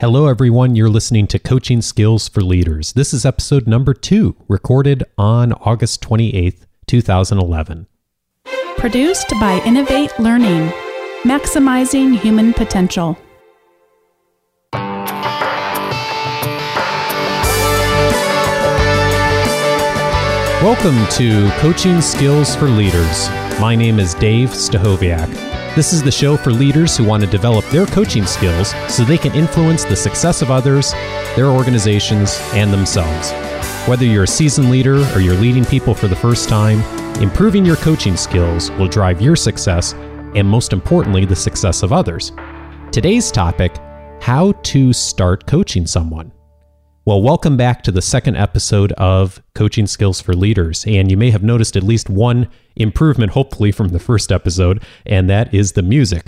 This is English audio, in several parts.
Hello, everyone. You're listening to Coaching Skills for Leaders. This is episode number two, recorded on August 28th, 2011. Produced by Innovate Learning, maximizing human potential. Welcome to Coaching Skills for Leaders. My name is Dave Stachowiak. This is the show for leaders who want to develop their coaching skills so they can influence the success of others, their organizations, and themselves. Whether you're a seasoned leader or you're leading people for the first time, improving your coaching skills will drive your success and, most importantly, the success of others. Today's topic how to start coaching someone. Well, welcome back to the second episode of Coaching Skills for Leaders. And you may have noticed at least one improvement, hopefully, from the first episode, and that is the music.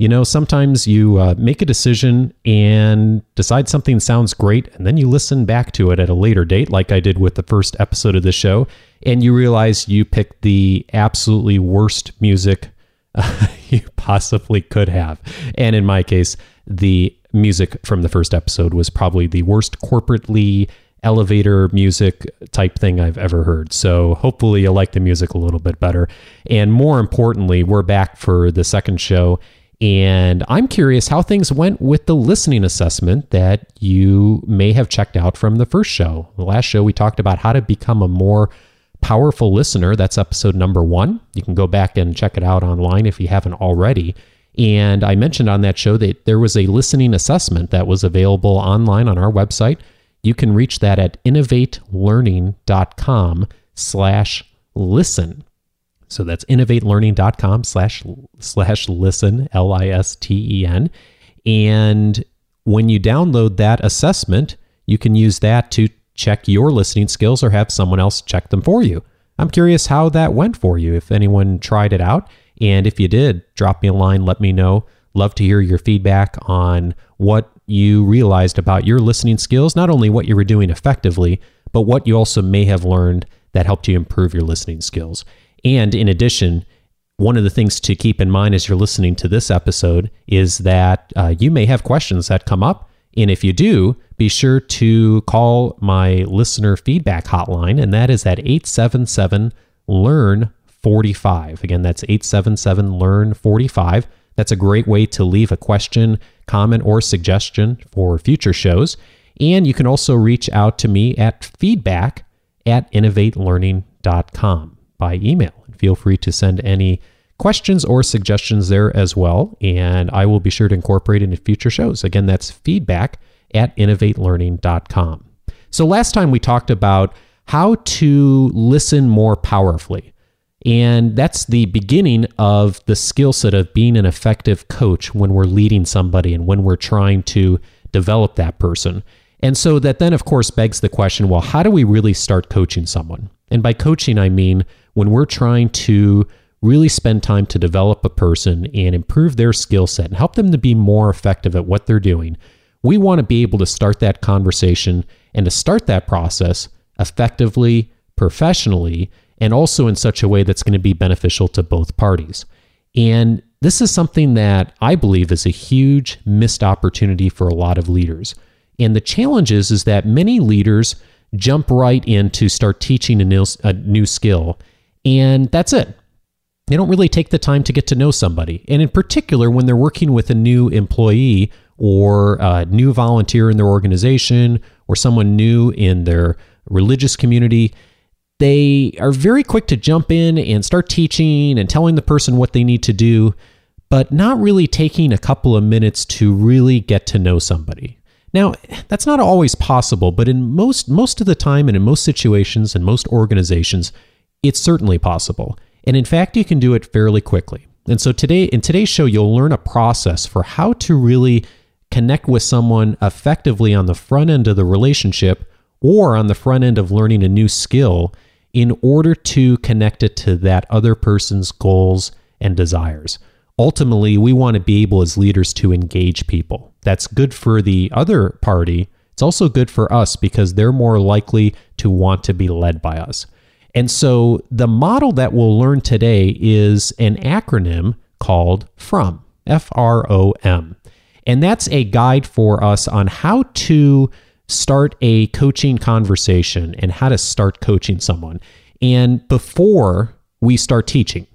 You know, sometimes you uh, make a decision and decide something sounds great, and then you listen back to it at a later date, like I did with the first episode of the show, and you realize you picked the absolutely worst music you possibly could have. And in my case, the music from the first episode was probably the worst corporately elevator music type thing I've ever heard. So hopefully you'll like the music a little bit better. And more importantly, we're back for the second show. And I'm curious how things went with the listening assessment that you may have checked out from the first show. The last show, we talked about how to become a more powerful listener. That's episode number one. You can go back and check it out online if you haven't already. And I mentioned on that show that there was a listening assessment that was available online on our website. You can reach that at innovatelearning.com slash listen. So that's innovatelearning.com slash slash listen, L I S T E N. And when you download that assessment, you can use that to check your listening skills or have someone else check them for you. I'm curious how that went for you, if anyone tried it out. And if you did, drop me a line, let me know. Love to hear your feedback on what you realized about your listening skills, not only what you were doing effectively, but what you also may have learned that helped you improve your listening skills. And in addition, one of the things to keep in mind as you're listening to this episode is that uh, you may have questions that come up. And if you do, be sure to call my listener feedback hotline, and that is at 877 Learn 45. Again, that's 877 Learn 45. That's a great way to leave a question, comment, or suggestion for future shows. And you can also reach out to me at feedback at innovatelearning.com by email. And Feel free to send any questions or suggestions there as well, and I will be sure to incorporate it in future shows. Again, that's feedback at innovatelearning.com. So, last time we talked about how to listen more powerfully. And that's the beginning of the skill set of being an effective coach when we're leading somebody and when we're trying to develop that person. And so that then, of course, begs the question well, how do we really start coaching someone? And by coaching, I mean when we're trying to really spend time to develop a person and improve their skill set and help them to be more effective at what they're doing. We want to be able to start that conversation and to start that process effectively, professionally, and also in such a way that's going to be beneficial to both parties. And this is something that I believe is a huge missed opportunity for a lot of leaders. And the challenge is, is that many leaders jump right in to start teaching a new, a new skill, and that's it. They don't really take the time to get to know somebody. And in particular, when they're working with a new employee or a new volunteer in their organization or someone new in their religious community, they are very quick to jump in and start teaching and telling the person what they need to do, but not really taking a couple of minutes to really get to know somebody. Now, that's not always possible, but in most most of the time and in most situations and most organizations, it's certainly possible. And in fact, you can do it fairly quickly. And so today in today's show you'll learn a process for how to really connect with someone effectively on the front end of the relationship or on the front end of learning a new skill in order to connect it to that other person's goals and desires. Ultimately, we want to be able as leaders to engage people. That's good for the other party. It's also good for us because they're more likely to want to be led by us. And so the model that we'll learn today is an acronym called FROM, F R O M. And that's a guide for us on how to start a coaching conversation and how to start coaching someone. And before we start teaching,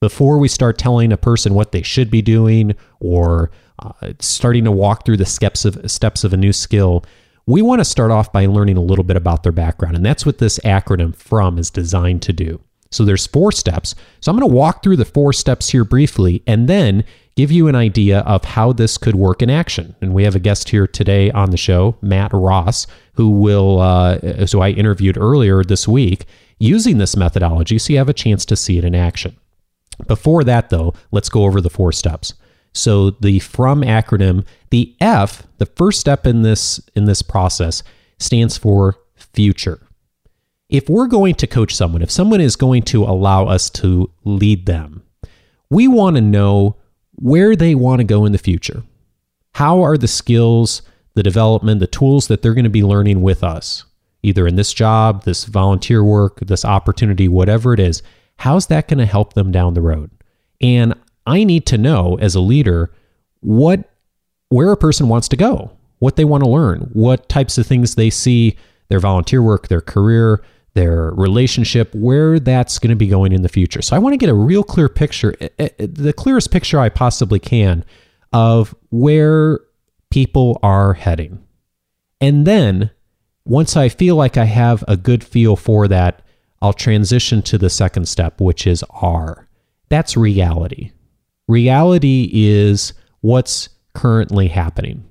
before we start telling a person what they should be doing or uh, starting to walk through the steps of steps of a new skill, we want to start off by learning a little bit about their background, and that's what this acronym FROM is designed to do. So there's four steps. So I'm going to walk through the four steps here briefly, and then give you an idea of how this could work in action. And we have a guest here today on the show, Matt Ross, who will, uh, who I interviewed earlier this week, using this methodology, so you have a chance to see it in action. Before that, though, let's go over the four steps. So the from acronym, the F, the first step in this in this process stands for future. If we're going to coach someone, if someone is going to allow us to lead them, we want to know where they want to go in the future. How are the skills, the development, the tools that they're going to be learning with us, either in this job, this volunteer work, this opportunity, whatever it is, how's that going to help them down the road? And I need to know as a leader what where a person wants to go, what they want to learn, what types of things they see their volunteer work, their career, their relationship, where that's going to be going in the future. So I want to get a real clear picture, eh, eh, the clearest picture I possibly can of where people are heading. And then once I feel like I have a good feel for that, I'll transition to the second step, which is R. That's reality. Reality is what's currently happening.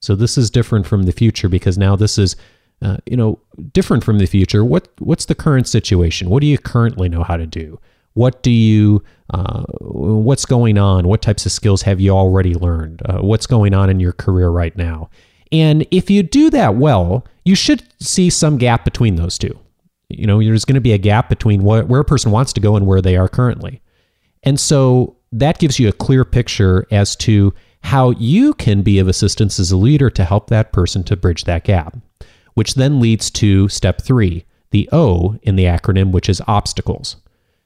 So this is different from the future because now this is, uh, you know, different from the future. What what's the current situation? What do you currently know how to do? What do you? Uh, what's going on? What types of skills have you already learned? Uh, what's going on in your career right now? And if you do that well, you should see some gap between those two. You know, there's going to be a gap between what, where a person wants to go and where they are currently. And so that gives you a clear picture as to how you can be of assistance as a leader to help that person to bridge that gap, which then leads to step three, the O in the acronym, which is obstacles.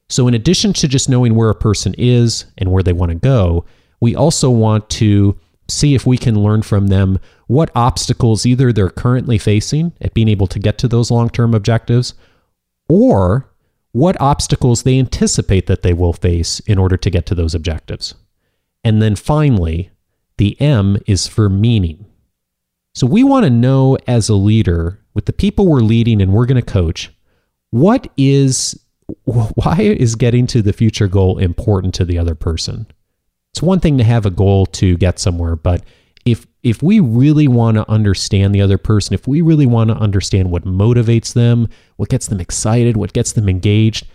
So, in addition to just knowing where a person is and where they want to go, we also want to see if we can learn from them what obstacles either they're currently facing at being able to get to those long term objectives, or what obstacles they anticipate that they will face in order to get to those objectives. And then finally, the M is for meaning. So we want to know as a leader, with the people we're leading and we're going to coach, what is why is getting to the future goal important to the other person? It's one thing to have a goal to get somewhere, but if if we really want to understand the other person, if we really want to understand what motivates them, what gets them excited, what gets them engaged,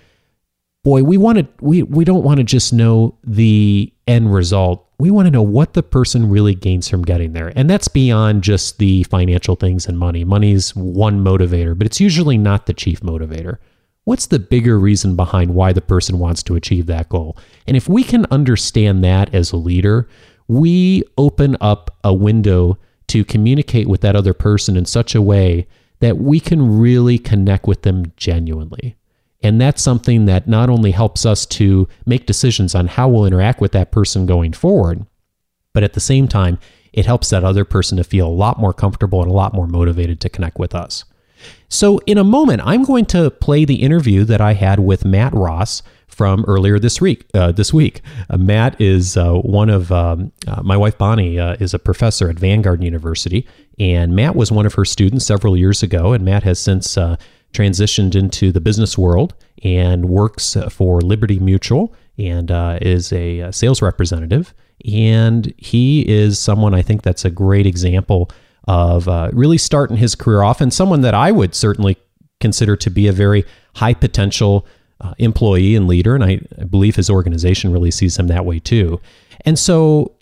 boy, we want to we we don't want to just know the end result. We want to know what the person really gains from getting there. And that's beyond just the financial things and money. Money's one motivator, but it's usually not the chief motivator. What's the bigger reason behind why the person wants to achieve that goal? And if we can understand that as a leader, we open up a window to communicate with that other person in such a way that we can really connect with them genuinely. And that's something that not only helps us to make decisions on how we'll interact with that person going forward, but at the same time, it helps that other person to feel a lot more comfortable and a lot more motivated to connect with us. So, in a moment, I'm going to play the interview that I had with Matt Ross from earlier this week. Uh, this week, uh, Matt is uh, one of um, uh, my wife Bonnie uh, is a professor at Vanguard University, and Matt was one of her students several years ago. And Matt has since uh, transitioned into the business world and works for Liberty Mutual and uh, is a uh, sales representative. And he is someone I think that's a great example of uh, really starting his career off, and someone that I would certainly consider to be a very high potential uh, employee and leader, and I, I believe his organization really sees him that way too. And so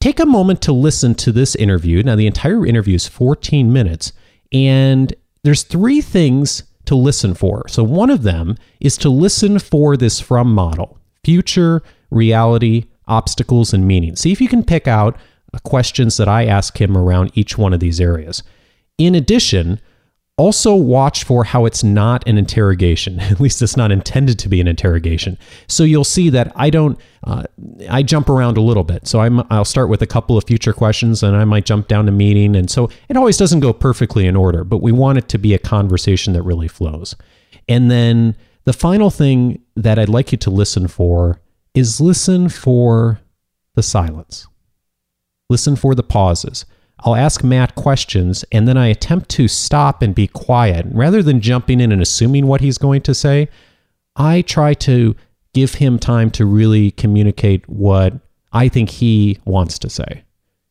take a moment to listen to this interview. Now, the entire interview is 14 minutes, and there's three things to listen for. So, one of them is to listen for this from model future, reality, obstacles, and meaning. See if you can pick out questions that I ask him around each one of these areas. In addition, also watch for how it's not an interrogation. At least it's not intended to be an interrogation. So you'll see that I don't. Uh, I jump around a little bit. So I'm, I'll start with a couple of future questions, and I might jump down to meaning. And so it always doesn't go perfectly in order, but we want it to be a conversation that really flows. And then the final thing that I'd like you to listen for is listen for the silence. Listen for the pauses. I'll ask Matt questions and then I attempt to stop and be quiet. Rather than jumping in and assuming what he's going to say, I try to give him time to really communicate what I think he wants to say.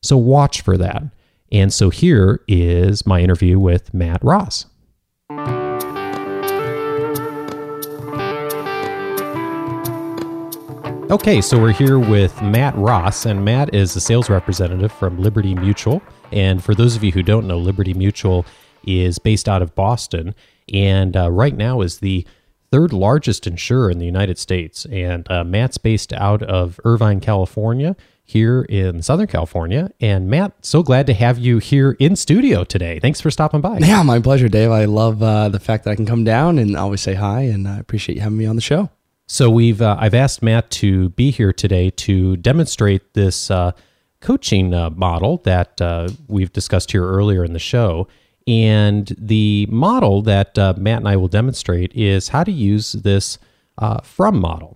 So watch for that. And so here is my interview with Matt Ross. Okay, so we're here with Matt Ross, and Matt is a sales representative from Liberty Mutual. And for those of you who don't know, Liberty Mutual is based out of Boston, and uh, right now is the third largest insurer in the United States. And uh, Matt's based out of Irvine, California, here in Southern California. And Matt, so glad to have you here in studio today. Thanks for stopping by. Yeah, my pleasure, Dave. I love uh, the fact that I can come down and always say hi, and I appreciate you having me on the show. So we've uh, I've asked Matt to be here today to demonstrate this uh, coaching uh, model that uh, we've discussed here earlier in the show. And the model that uh, Matt and I will demonstrate is how to use this uh, from model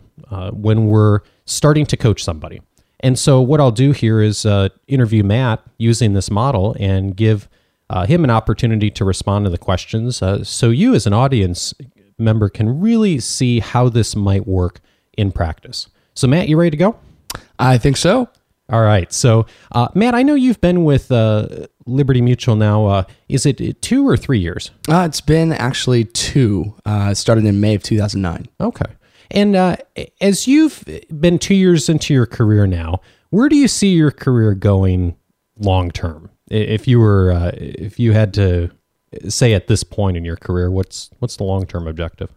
when we're starting to coach somebody. And so what I'll do here is interview Matt using this model and give him an opportunity to respond to the questions. so you, as an audience, member can really see how this might work in practice. So, Matt, you ready to go? I think so. All right. So, uh, Matt, I know you've been with uh, Liberty Mutual now. Uh, is it two or three years? Uh, it's been actually two. Uh, it started in May of 2009. Okay. And uh, as you've been two years into your career now, where do you see your career going long term? If you were, if you had to say at this point in your career, what's what's the long term objective?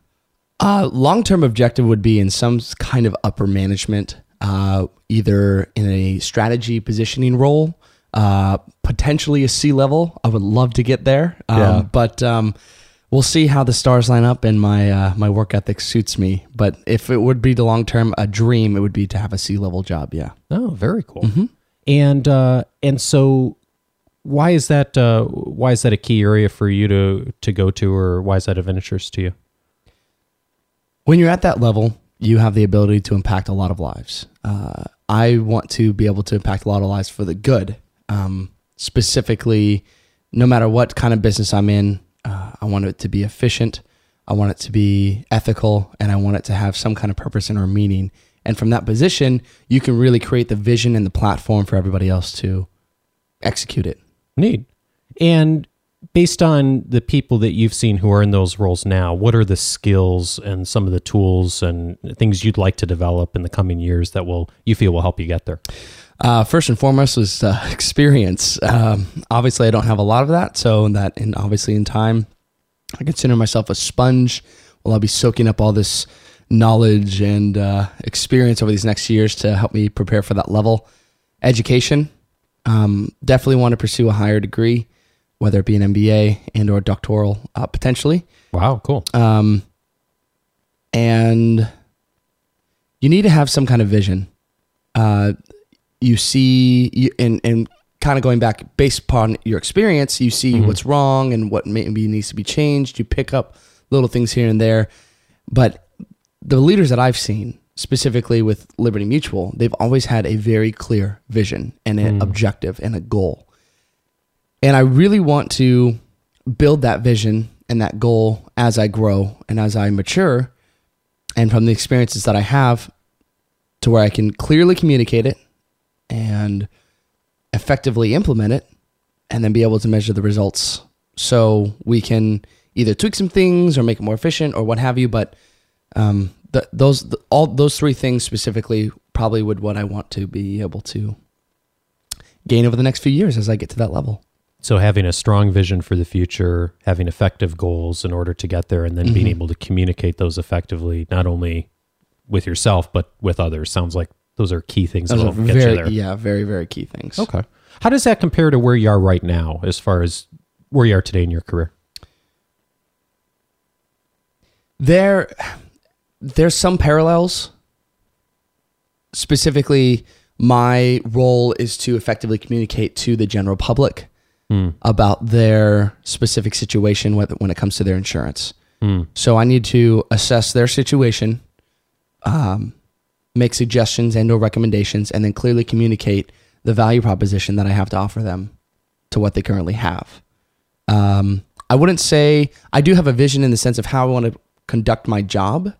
Uh, long term objective would be in some kind of upper management, uh, either in a strategy positioning role, uh, potentially a C level. I would love to get there, um, yeah. but um, we'll see how the stars line up and my uh, my work ethic suits me. But if it would be the long term a dream, it would be to have a C level job. Yeah. Oh, very cool. Mm-hmm. And uh, and so why is that? Uh, why is that a key area for you to to go to, or why is that of interest to you? When you're at that level, you have the ability to impact a lot of lives. Uh, I want to be able to impact a lot of lives for the good. Um, specifically, no matter what kind of business I'm in, uh, I want it to be efficient. I want it to be ethical, and I want it to have some kind of purpose and or meaning. And from that position, you can really create the vision and the platform for everybody else to execute it. Neat. And based on the people that you've seen who are in those roles now, what are the skills and some of the tools and things you'd like to develop in the coming years that will you feel will help you get there? Uh, first and foremost was uh, experience. Um, obviously, I don't have a lot of that, so that and obviously in time, I consider myself a sponge. Well, I'll be soaking up all this knowledge and uh, experience over these next years to help me prepare for that level. Education, um, definitely want to pursue a higher degree, whether it be an MBA and or doctoral uh, potentially. Wow, cool. Um, and you need to have some kind of vision. Uh, you see, you, and and kind of going back based upon your experience, you see mm-hmm. what's wrong and what maybe needs to be changed. You pick up little things here and there, but the leaders that I've seen specifically with Liberty Mutual, they've always had a very clear vision and an mm. objective and a goal. And I really want to build that vision and that goal as I grow and as I mature and from the experiences that I have to where I can clearly communicate it and effectively implement it and then be able to measure the results so we can either tweak some things or make it more efficient or what have you but um, those all those three things specifically probably would what I want to be able to gain over the next few years as I get to that level. So having a strong vision for the future, having effective goals in order to get there, and then mm-hmm. being able to communicate those effectively, not only with yourself but with others, sounds like those are key things those that will very, get you there. Yeah, very very key things. Okay, how does that compare to where you are right now, as far as where you are today in your career? There, there's some parallels. Specifically, my role is to effectively communicate to the general public about their specific situation when when it comes to their insurance. So I need to assess their situation, um, make suggestions and or recommendations, and then clearly communicate the value proposition that I have to offer them to what they currently have. Um, I wouldn't say I do have a vision in the sense of how I want to conduct my job,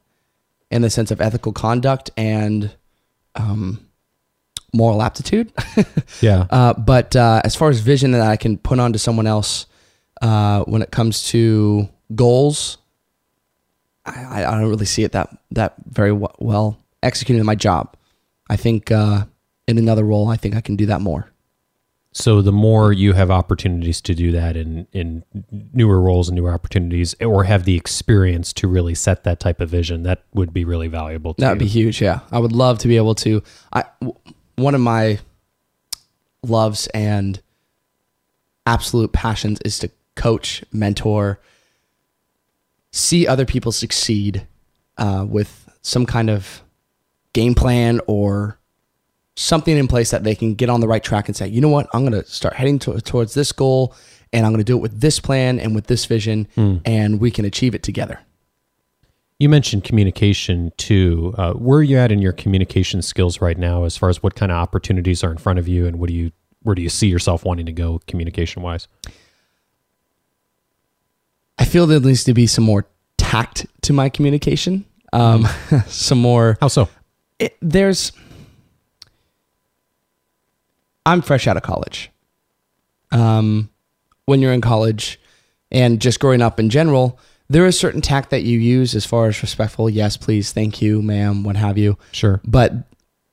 in the sense of ethical conduct and um, moral aptitude. Yeah. Uh, but uh, as far as vision that I can put onto someone else uh, when it comes to goals, I, I don't really see it that that very well executing my job. I think uh, in another role, I think I can do that more. So the more you have opportunities to do that in in newer roles and newer opportunities, or have the experience to really set that type of vision, that would be really valuable. To That would be huge. Yeah, I would love to be able to. I one of my loves and absolute passions is to coach, mentor, see other people succeed uh, with some kind of game plan or something in place that they can get on the right track and say, you know what, I'm going to start heading to- towards this goal, and I'm going to do it with this plan and with this vision, and we can achieve it together. You mentioned communication too. Uh, where are you at in your communication skills right now, as far as what kind of opportunities are in front of you, and what do you where do you see yourself wanting to go communication wise? I feel there needs to be some more tact to my communication. Um, some more. How so? It, there's. I'm fresh out of college. Um, when you're in college, and just growing up in general, there is certain tact that you use as far as respectful. Yes, please, thank you, ma'am, what have you. Sure. But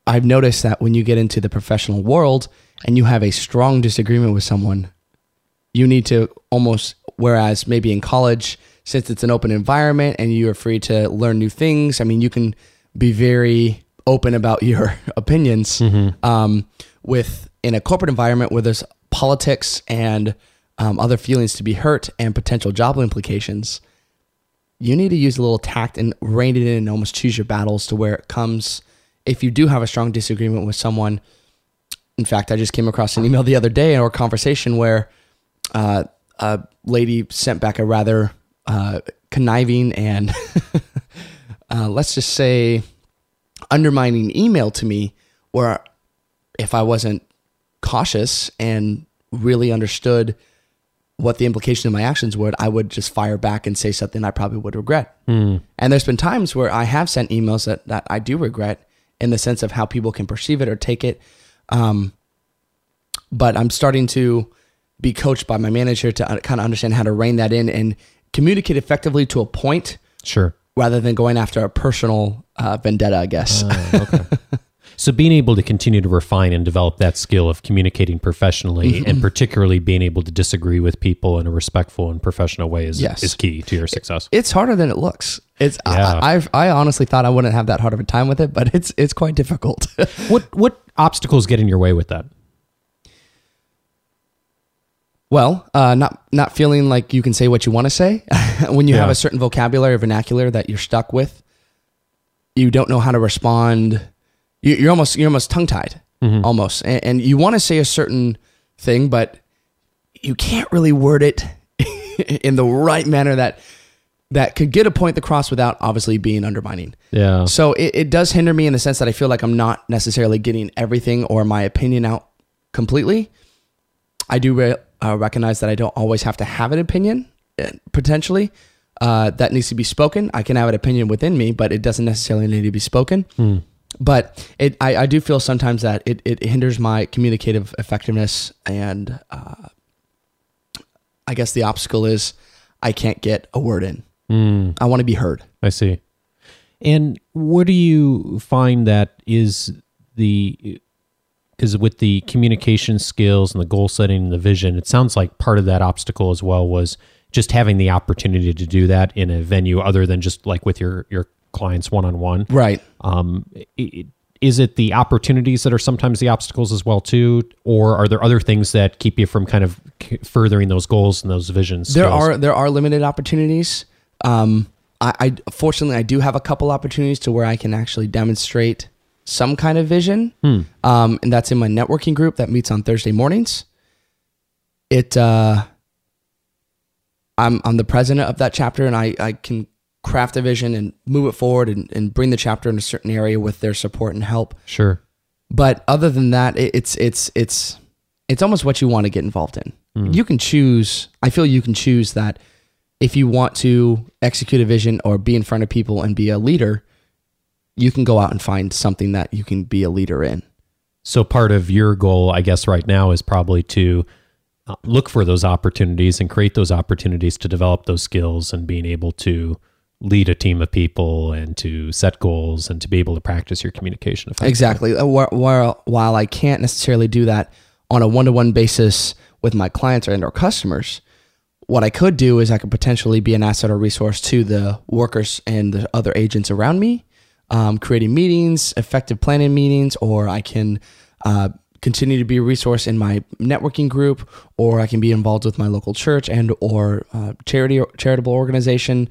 I've noticed that when you get into the professional world and you have a strong disagreement with someone, you need to almost, whereas maybe in college, since it's an open environment and you are free to learn new things, I mean, you can be very open about your opinions. Um, with in a corporate environment where there's politics and um, other feelings to be hurt and potential job implications, you need to use a little tact and rein it in and almost choose your battles to where it comes. If you do have a strong disagreement with someone, in fact, I just came across an email the other day or a conversation where uh, a lady sent back a rather uh, conniving and uh, let's just say undermining email to me where if I wasn't cautious and really understood what the implication of my actions would, I would just fire back and say something I probably would regret. And there's been times where I have sent emails that, that I do regret in the sense of how people can perceive it or take it. Um, but I'm starting to be coached by my manager to kind of understand how to rein that in and communicate effectively to a point Sure. rather than going after a personal uh, vendetta, I guess. So being able to continue to refine and develop that skill of communicating professionally and particularly being able to disagree with people in a respectful and professional way is, Yes. is key to your success. it's harder than it looks. It's Yeah. I, I've I honestly thought I wouldn't have that hard of a time with it, but it's it's quite difficult. what what obstacles get in your way with that? well, uh, not not feeling like you can say what you want to say when you have a certain vocabulary or vernacular that you're stuck with. You don't know how to respond. You, you're almost you're almost tongue tied, almost, and, and you want to say a certain thing, but you can't really word it in the right manner that that could get a point across without obviously being undermining. Yeah. So it, it does hinder me in the sense that I feel like I'm not necessarily getting everything or my opinion out completely. I do re- uh, recognize that I don't always have to have an opinion, uh, potentially. Uh, that needs to be spoken. I can have an opinion within me, but it doesn't necessarily need to be spoken. But it, I, I do feel sometimes that it, it hinders my communicative effectiveness. And uh, I guess the obstacle is I can't get a word in. I want to be heard. I see. And what do you find that is the because with the communication skills and the goal setting and the vision, it sounds like part of that obstacle as well was just having the opportunity to do that in a venue other than just like with your your clients one on one. Right. Um, i- i- is it the opportunities that are sometimes the obstacles as well too, or are there other things that keep you from kind of furthering those goals and those visions? there skills? are there are limited opportunities. Um, I, I fortunately I do have a couple opportunities to where I can actually demonstrate some kind of vision, um, and that's in my networking group that meets on Thursday mornings. It uh, I'm I'm the president of that chapter, and I I can craft a vision and move it forward and, and bring the chapter in a certain area with their support and help. Sure. But other than that, it, it's it's it's it's almost what you want to get involved in. You can choose. I feel you can choose that if you want to execute a vision or be in front of people and be a leader, you can go out and find something that you can be a leader in. So part of your goal, I guess, right now is probably to uh, look for those opportunities and create those opportunities to develop those skills and being able to lead a team of people and to set goals and to be able to practice your communication effectively. Exactly. Uh, While while I can't necessarily do that on a one to one basis with my clients and or customers, what I could do is I could potentially be an asset or resource to the workers and the other agents around me, um, creating meetings, effective planning meetings, or I can uh, continue to be a resource in my networking group, or I can be involved with my local church and or uh, charity charitable organization.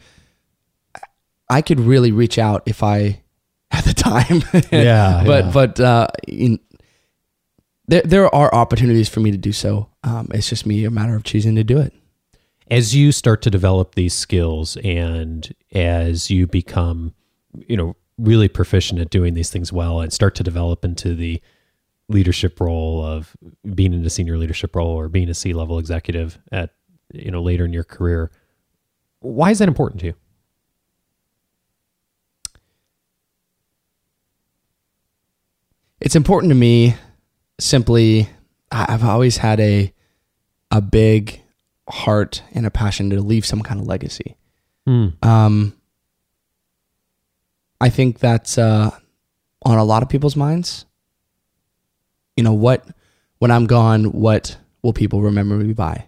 I could really reach out if I had the time. Yeah, but yeah. but uh, in, there there are opportunities for me to do so. Um, it's just me a matter of choosing to do it. as you start to develop these skills and as you become you know really proficient at doing these things well and start to develop into the leadership role of being in a senior leadership role or being a C-level executive at you know later in your career why is that important to you It's important to me. Simply, I've always had a a big heart and a passion to leave some kind of legacy. Um, I think that's uh, on a lot of people's minds. You know what? When I'm gone, what will people remember me by?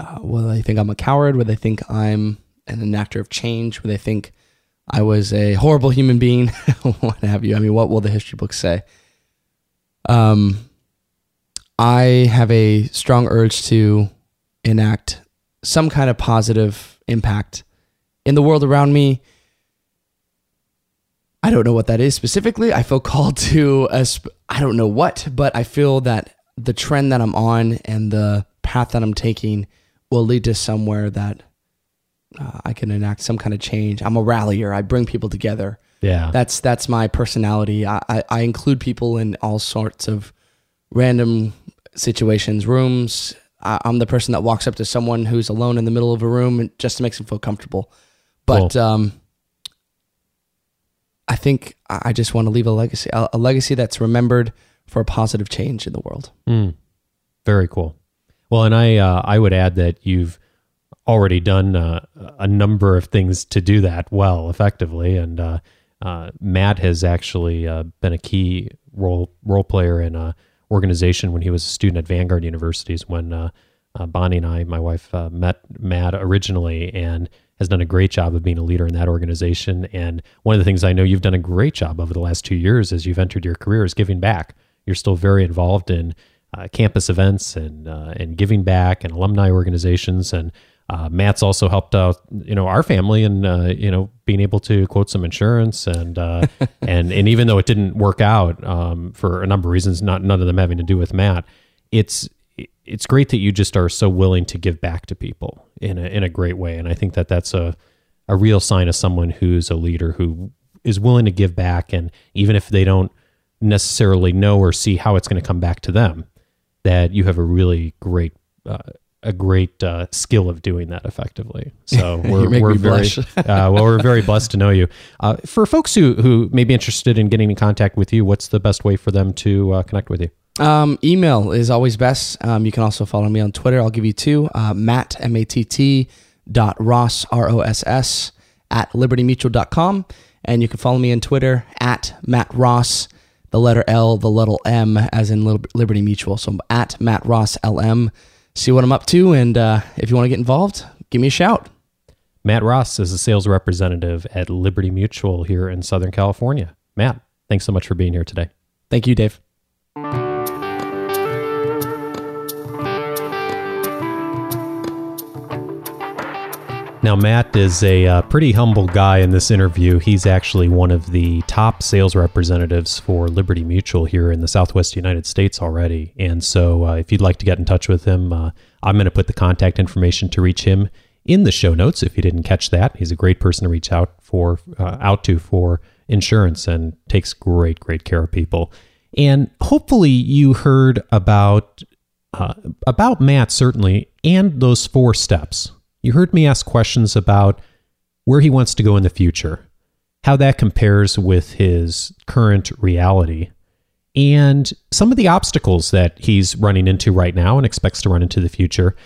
Uh, will they think I'm a coward? Will they think I'm an enactor of change? Will they think I was a horrible human being? what have you? I mean, what will the history books say? Um, I have a strong urge to enact some kind of positive impact in the world around me. I don't know what that is specifically. I feel called to a sp- I don't know what, but I feel that the trend that I'm on and the path that I'm taking will lead to somewhere that uh, I can enact some kind of change. I'm a rallier. I bring people together. yeah That's that's my personality. I, I, I include people in all sorts of random situations, rooms. I, I'm the person that walks up to someone who's alone in the middle of a room and just to make them feel comfortable. But Cool. um, I think I I just want to leave a legacy, a, a legacy that's remembered for a positive change in the world. Mm. Very cool. Well, and I uh, I would add that you've already done uh, a number of things to do that well, effectively, and uh, uh, Matt has actually uh, been a key role role player in a organization when he was a student at Vanguard Universities. When uh, uh, Bonnie and I, my wife, uh, met Matt originally, and has done a great job of being a leader in that organization. And one of the things I know you've done a great job over the last two years as you've entered your career is giving back. You're still very involved in uh, campus events and uh, and giving back and alumni organizations and uh, Matt's also helped out you know our family and uh, you know being able to quote some insurance and uh, and and even though it didn't work out um, for a number of reasons not none of them having to do with Matt it's it's great that you just are so willing to give back to people in a in a great way. And I think that that's a a real sign of someone who's a leader who is willing to give back. And even if they don't necessarily know or see how it's going to come back to them that you have a really great uh, a great uh, skill of doing that effectively. So we're, we're very blush. uh, well, we're very blessed to know you. Uh, for folks who who may be interested in getting in contact with you, what's the best way for them to uh, connect with you? Um, email is always best. Um, you can also follow me on Twitter. I'll give you two. Uh, Matt, M A T T dot Ross, R O S S, at libertymutual.com. And you can follow me on Twitter at Matt Ross, the letter L, the letter M, as in Liberty Mutual. So at Matt Ross LM. See what I'm up to. And uh, if you want to get involved, give me a shout. Matt Ross is a sales representative at Liberty Mutual here in Southern California. Matt, thanks so much for being here today. Thank you, Dave. Now, Matt is a uh, pretty humble guy in this interview. He's actually one of the top sales representatives for Liberty Mutual here in the Southwest United States already. And so, uh, if you'd like to get in touch with him, uh, I'm going to put the contact information to reach him in the show notes. If you didn't catch that, he's a great person to reach out for uh, out to for insurance and takes great, great care of people. And hopefully, you heard about uh, about Matt certainly, and those four steps you heard me ask questions about where he wants to go in the future, how that compares with his current reality, and some of the obstacles that he's running into right now and expects to run into the future.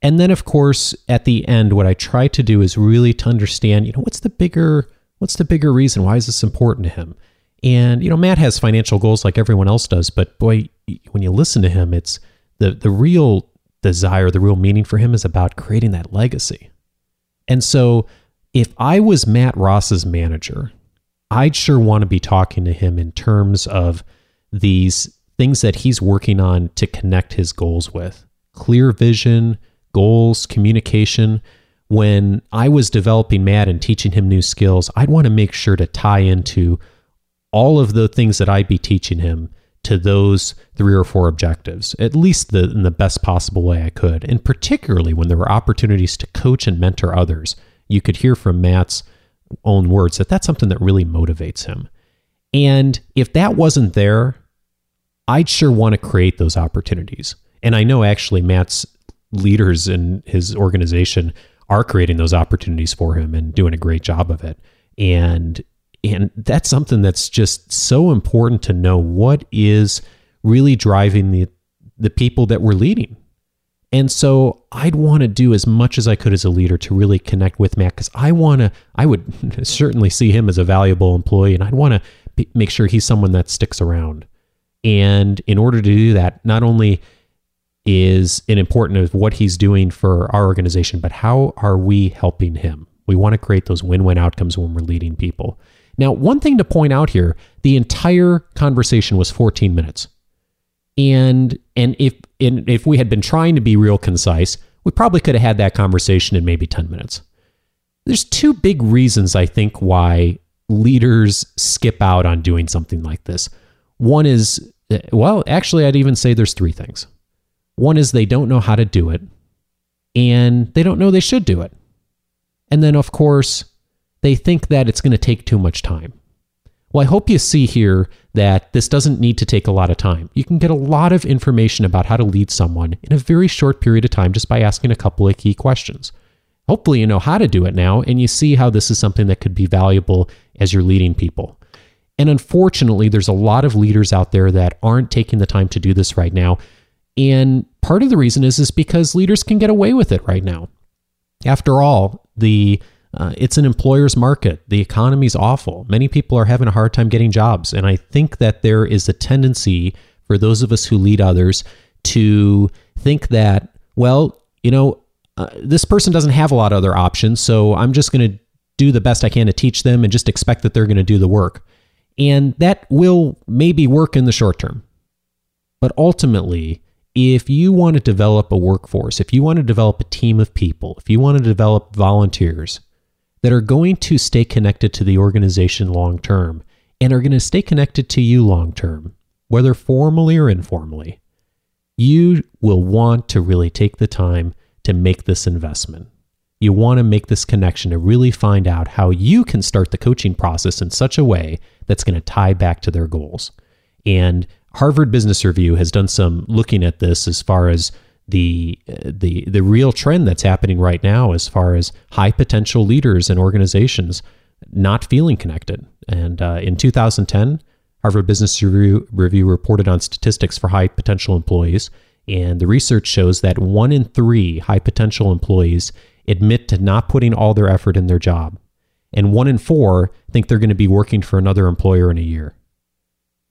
And then, of course, at the end, what I try to do is really to understand, you know, what's the bigger, what's the bigger reason? Why is this important to him? And you know, Matt has financial goals like everyone else does, but boy, when you listen to him, it's the the real desire, the real meaning for him is about creating that legacy. And so if I was Matt Ross's manager, I'd sure want to be talking to him in terms of these things that he's working on to connect his goals with clear vision, goals, communication. When I was developing Matt and teaching him new skills, I'd want to make sure to tie into all of the things that I'd be teaching him to those three or four objectives, at least the, in the best possible way I could. And particularly when there were opportunities to coach and mentor others, you could hear from Matt's own words that that's something that really motivates him. And if that wasn't there, I'd sure want to create those opportunities. And I know actually Matt's leaders in his organization are creating those opportunities for him and doing a great job of it. And and that's something that's just so important to know what is really driving the the people that we're leading. And so I'd want to do as much as I could as a leader to really connect with Matt because I want to, I would certainly see him as a valuable employee and I'd want to make sure he's someone that sticks around. And in order to do that, not only is it important of what he's doing for our organization, but how are we helping him? We want to create those win win outcomes when we're leading people. Now, one thing to point out here, the entire conversation was 14 minutes. And and if and if we had been trying to be real concise, we probably could have had that conversation in maybe 10 minutes. There's two big reasons I think why leaders skip out on doing something like this. One is uh, well, actually I'd even say there's three things. One is they don't know how to do it and they don't know they should do it. And then of course, they think that it's going to take too much time. Well, I hope you see here that this doesn't need to take a lot of time. You can get a lot of information about how to lead someone in a very short period of time just by asking a couple of key questions. Hopefully, you know how to do it now, and you see how this is something that could be valuable as you're leading people. And unfortunately, there's a lot of leaders out there that aren't taking the time to do this right now. And part of the reason is, is because leaders can get away with it right now. After all, the uh, it's an employer's market. The economy's awful. Many people are having a hard time getting jobs. And I think that there is a tendency for those of us who lead others to think that, well, you know, uh, this person doesn't have a lot of other options. So I'm just going to do the best I can to teach them and just expect that they're going to do the work. And that will maybe work in the short term. But ultimately, if you want to develop a workforce, if you want to develop a team of people, if you want to develop volunteers, that are going to stay connected to the organization long term and are going to stay connected to you long term, whether formally or informally, you will want to really take the time to make this investment. You want to make this connection to really find out how you can start the coaching process in such a way that's going to tie back to their goals. And Harvard Business Review has done some looking at this as far as the the the real trend that's happening right now as far as high potential leaders and organizations not feeling connected. And uh, in 2010, Harvard Business Review, Review reported on statistics for high potential employees, and the research shows that one in three high potential employees admit to not putting all their effort in their job, and one in four think they're going to be working for another employer in a year.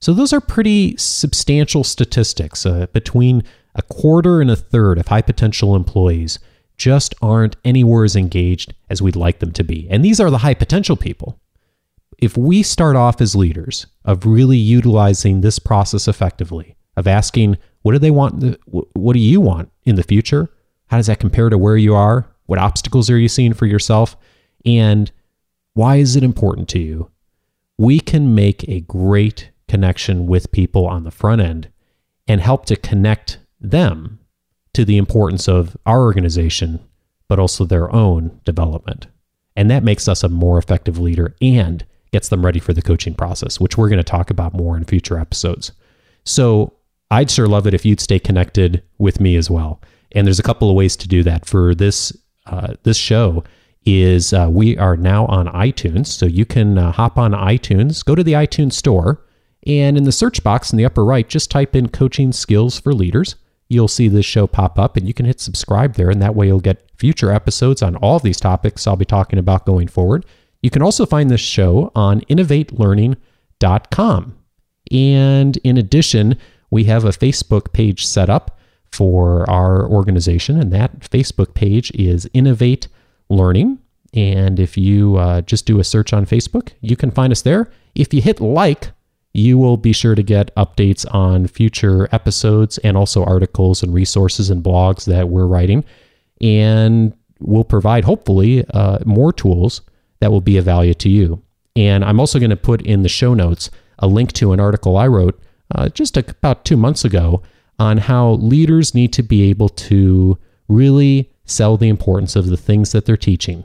So those are pretty substantial statistics uh, between a quarter and a third of high potential employees just aren't anywhere as engaged as we'd like them to be. And these are the high potential people. If we start off as leaders of really utilizing this process effectively, of asking, what do they want? What do you want in the future? How does that compare to where you are What obstacles are you seeing for yourself? And why is it important to you? We can make a great connection with people on the front end and help to connect them to the importance of our organization, but also their own development. And that makes us a more effective leader and gets them ready for the coaching process, which we're going to talk about more in future episodes. So I'd sure love it if you'd stay connected with me as well. And there's a couple of ways to do that. For this uh, this show is uh, we are now on iTunes, so you can uh, hop on iTunes, go to the iTunes store, and in the search box in the upper right, just type in "coaching skills for leaders." You'll see this show pop up, and you can hit subscribe there, and that way you'll get future episodes on all these topics I'll be talking about going forward. You can also find this show on innovatelearning.com. And in addition, we have a Facebook page set up for our organization, and that Facebook page is Innovate Learning. And if you uh, just do a search on Facebook, you can find us there. If you hit like, you will be sure to get updates on future episodes and also articles and resources and blogs that we're writing. And we'll provide, hopefully, uh, more tools that will be of value to you. And I'm also going to put in the show notes a link to an article I wrote uh, just about two months ago on how leaders need to be able to really sell the importance of the things that they're teaching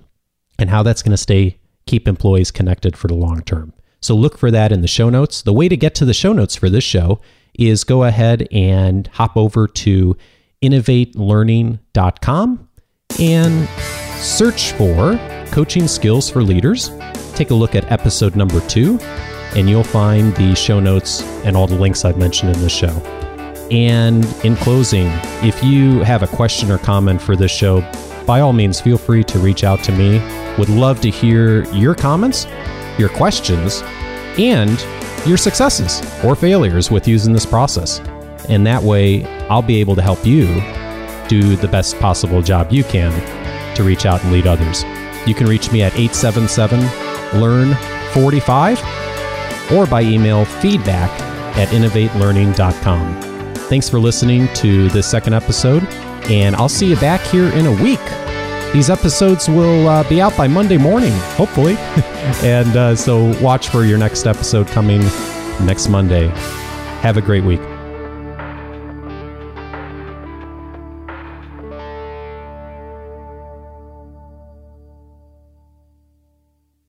and how that's going to stay keep employees connected for the long term. So look for that in the show notes. The way to get to the show notes for this show is go ahead and hop over to innovatelearning.com and search for coaching skills for leaders. Take a look at episode number two, and you'll find the show notes and all the links I've mentioned in this show. And in closing, if you have a question or comment for this show, by all means, feel free to reach out to me. Would love to hear your comments, your questions, and your successes or failures with using this process. And that way, I'll be able to help you do the best possible job you can to reach out and lead others. You can reach me at 877 Learn 45 or by email feedback at innovatelearning.com. Thanks for listening to this second episode, and I'll see you back here in a week. These episodes will uh, be out by Monday morning, hopefully. and uh, so watch for your next episode coming next Monday. Have a great week.